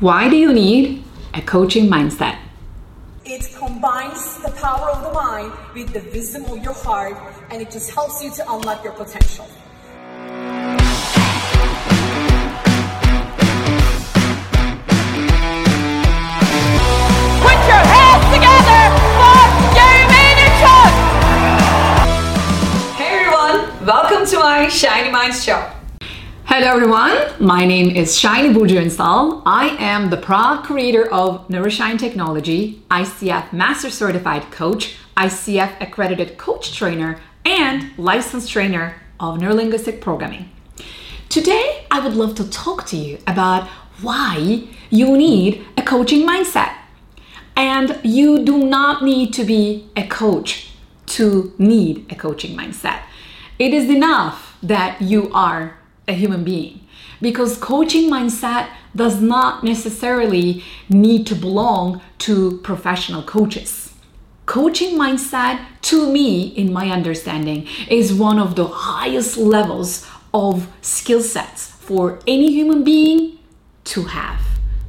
Why do you need a coaching mindset? It combines the power of the mind with the wisdom of your heart, and it just helps you to unlock your potential. Put your hands together for Jeremy Vaynerchuk! Hey everyone, welcome to my Shiny Minds show. Hello everyone, my name is Shiny Burcu I am the proud creator of Neuroshine Technology, ICF Master Certified Coach, ICF Accredited Coach Trainer, and licensed trainer of neurolinguistic programming. Today, I would love to talk to you about why you need a coaching mindset. And you do not need to be a coach to need a coaching mindset. It is enough that you are a human being because coaching mindset does not necessarily need to belong to professional coaches. Coaching mindset, to me, in my understanding, is one of the highest levels of skill sets for any human being to have.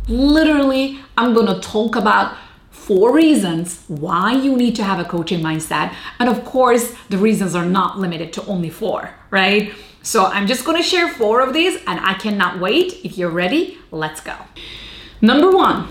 Literally, I'm gonna talk about four reasons why you need to have a coaching mindset. And of course, the reasons are not limited to only four, right? So I'm just gonna share four of these and I cannot wait. If you're ready, let's go. Number one,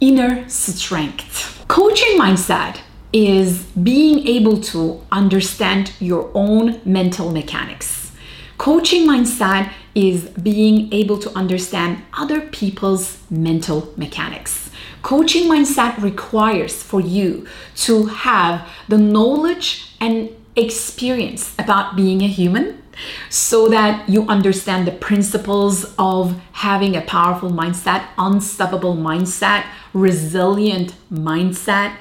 inner strength. Coaching mindset is being able to understand your own mental mechanics. Coaching mindset is being able to understand other people's mental mechanics. Coaching mindset requires for you to have the knowledge and experience about being a human so that you understand the principles of having a powerful mindset, unstoppable mindset, resilient mindset,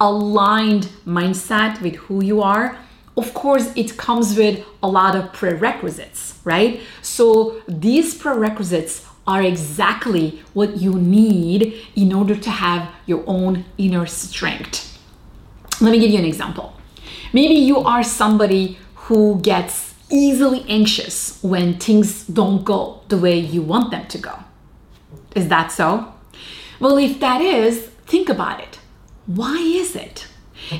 aligned mindset with who you are. Of course, it comes with a lot of prerequisites, right? So these prerequisites are exactly what you need in order to have your own inner strength. Let me give you an example. Maybe you are somebody who gets easily anxious when things don't go the way you want them to go. Is that so? Well, if that is, think about it. Why is it?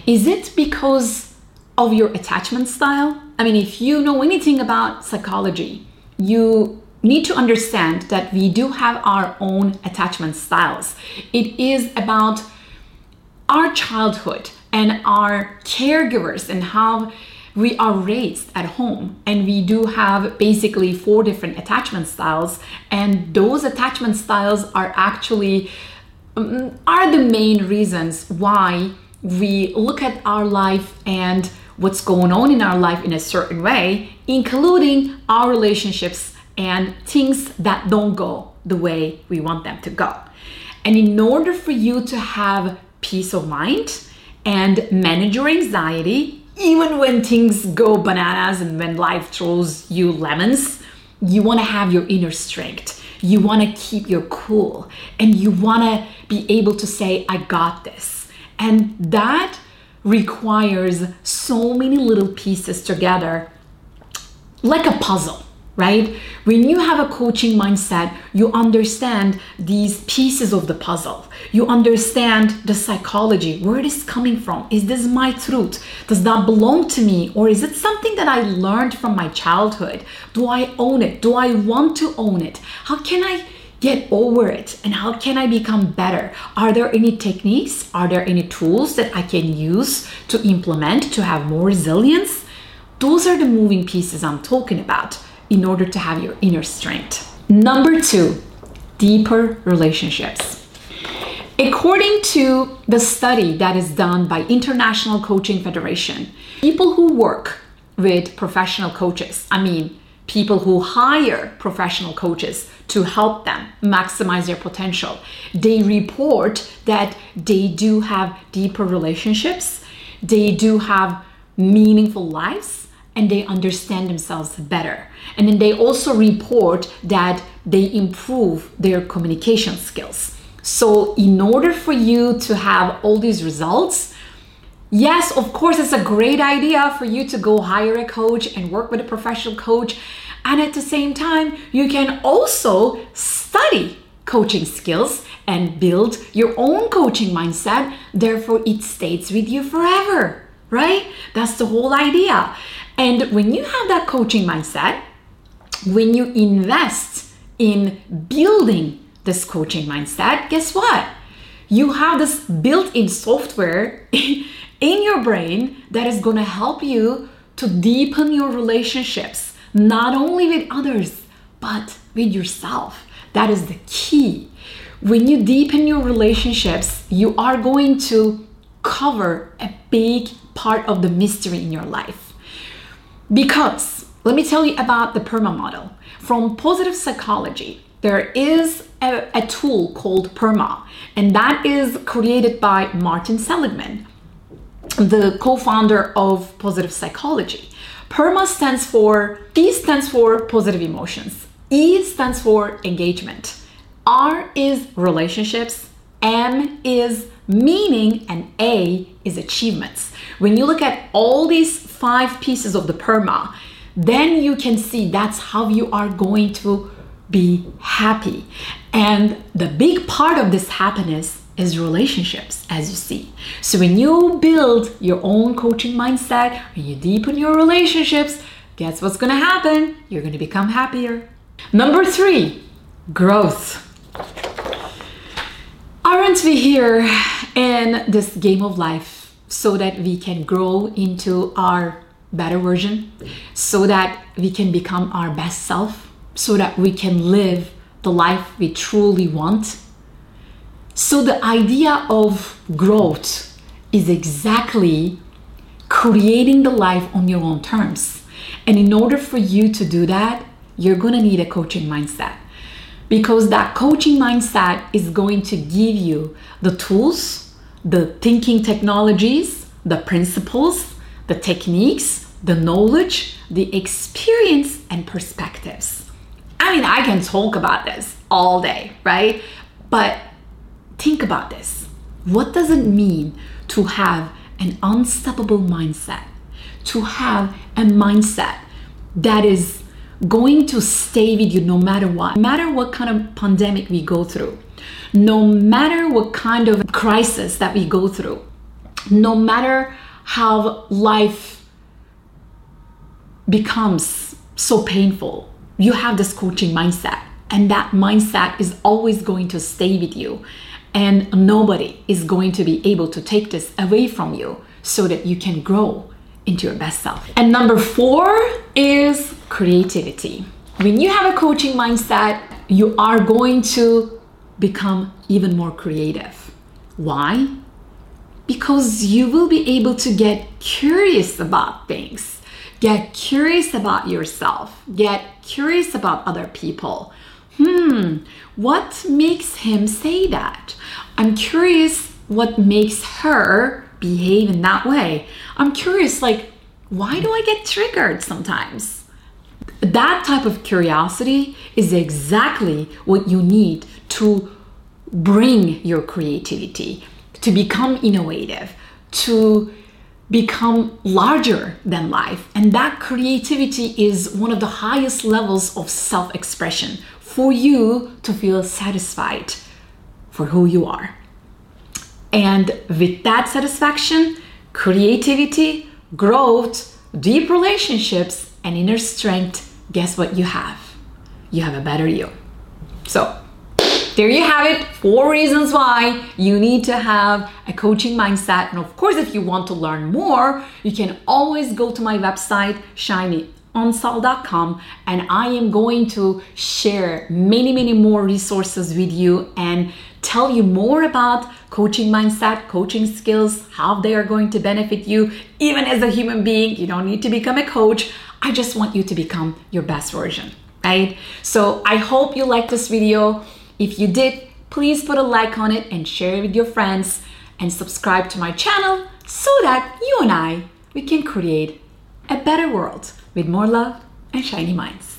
Is it because of your attachment style? I mean, if you know anything about psychology, you need to understand that we do have our own attachment styles. It is about our childhood and our caregivers and how we are raised at home and we do have basically four different attachment styles and those attachment styles are actually um, are the main reasons why we look at our life and what's going on in our life in a certain way including our relationships and things that don't go the way we want them to go. And in order for you to have peace of mind and manage your anxiety even when things go bananas and when life throws you lemons, you want to have your inner strength. You want to keep your cool and you want to be able to say, I got this. And that requires so many little pieces together, like a puzzle right? When you have a coaching mindset, you understand these pieces of the puzzle. You understand the psychology. Where it is coming from? Is this my truth? Does that belong to me? Or is it something that I learned from my childhood? Do I own it? Do I want to own it? How can I get over it and how can I become better? Are there any techniques? Are there any tools that I can use to implement to have more resilience? Those are the moving pieces I'm talking about in order to have your inner strength. Number two, deeper relationships. According to the study that is done by International Coaching Federation, people who work with professional coaches, I mean, people who hire professional coaches to help them maximize their potential, they report that they do have deeper relationships, they do have meaningful lives, and they understand themselves better. And then they also report that they improve their communication skills. So, in order for you to have all these results, yes, of course, it's a great idea for you to go hire a coach and work with a professional coach. And at the same time, you can also study coaching skills and build your own coaching mindset. Therefore, it stays with you forever, right? That's the whole idea. And when you have that coaching mindset, when you invest in building this coaching mindset, guess what? You have this built in software in your brain that is going to help you to deepen your relationships, not only with others, but with yourself. That is the key. When you deepen your relationships, you are going to cover a big part of the mystery in your life. Because let me tell you about the PERMA model. From positive psychology, there is a, a tool called PERMA, and that is created by Martin Seligman, the co founder of positive psychology. PERMA stands for P stands for positive emotions, E stands for engagement, R is relationships, M is meaning, and A is achievements. When you look at all these five pieces of the PERMA, then you can see that's how you are going to be happy. And the big part of this happiness is relationships, as you see. So when you build your own coaching mindset, when you deepen your relationships, guess what's gonna happen? You're gonna become happier. Number three, growth. Aren't we here in this game of life so that we can grow into our better version, so that we can become our best self, so that we can live the life we truly want? So, the idea of growth is exactly creating the life on your own terms. And in order for you to do that, you're going to need a coaching mindset because that coaching mindset is going to give you the tools, the thinking technologies, the principles, the techniques, the knowledge, the experience, and perspectives. I mean, I can talk about this all day, right? But think about this. What does it mean to have an unstoppable mindset? To have a mindset that is going to stay with you no matter what, no matter what kind of pandemic we go through, no matter what kind of crisis that we go through, no matter how life becomes so painful, you have this coaching mindset, and that mindset is always going to stay with you. And nobody is going to be able to take this away from you so that you can grow into your best self. And number four is creativity. When you have a coaching mindset, you are going to become even more creative. Why? Because you will be able to get curious about things, get curious about yourself, get curious about other people. Hmm, what makes him say that? I'm curious what makes her behave in that way. I'm curious, like, why do I get triggered sometimes? That type of curiosity is exactly what you need to bring your creativity, to become innovative, to become larger than life. And that creativity is one of the highest levels of self expression for you to feel satisfied for who you are. And with that satisfaction, creativity, growth, deep relationships, and inner strength, guess what you have? You have a better you. So, there you have it. Four reasons why you need to have a coaching mindset. And of course, if you want to learn more, you can always go to my website, shinyonsal.com, and I am going to share many, many more resources with you and tell you more about coaching mindset, coaching skills, how they are going to benefit you, even as a human being. You don't need to become a coach. I just want you to become your best version, right? So I hope you liked this video. If you did, please put a like on it and share it with your friends and subscribe to my channel so that you and I we can create a better world with more love and shiny minds.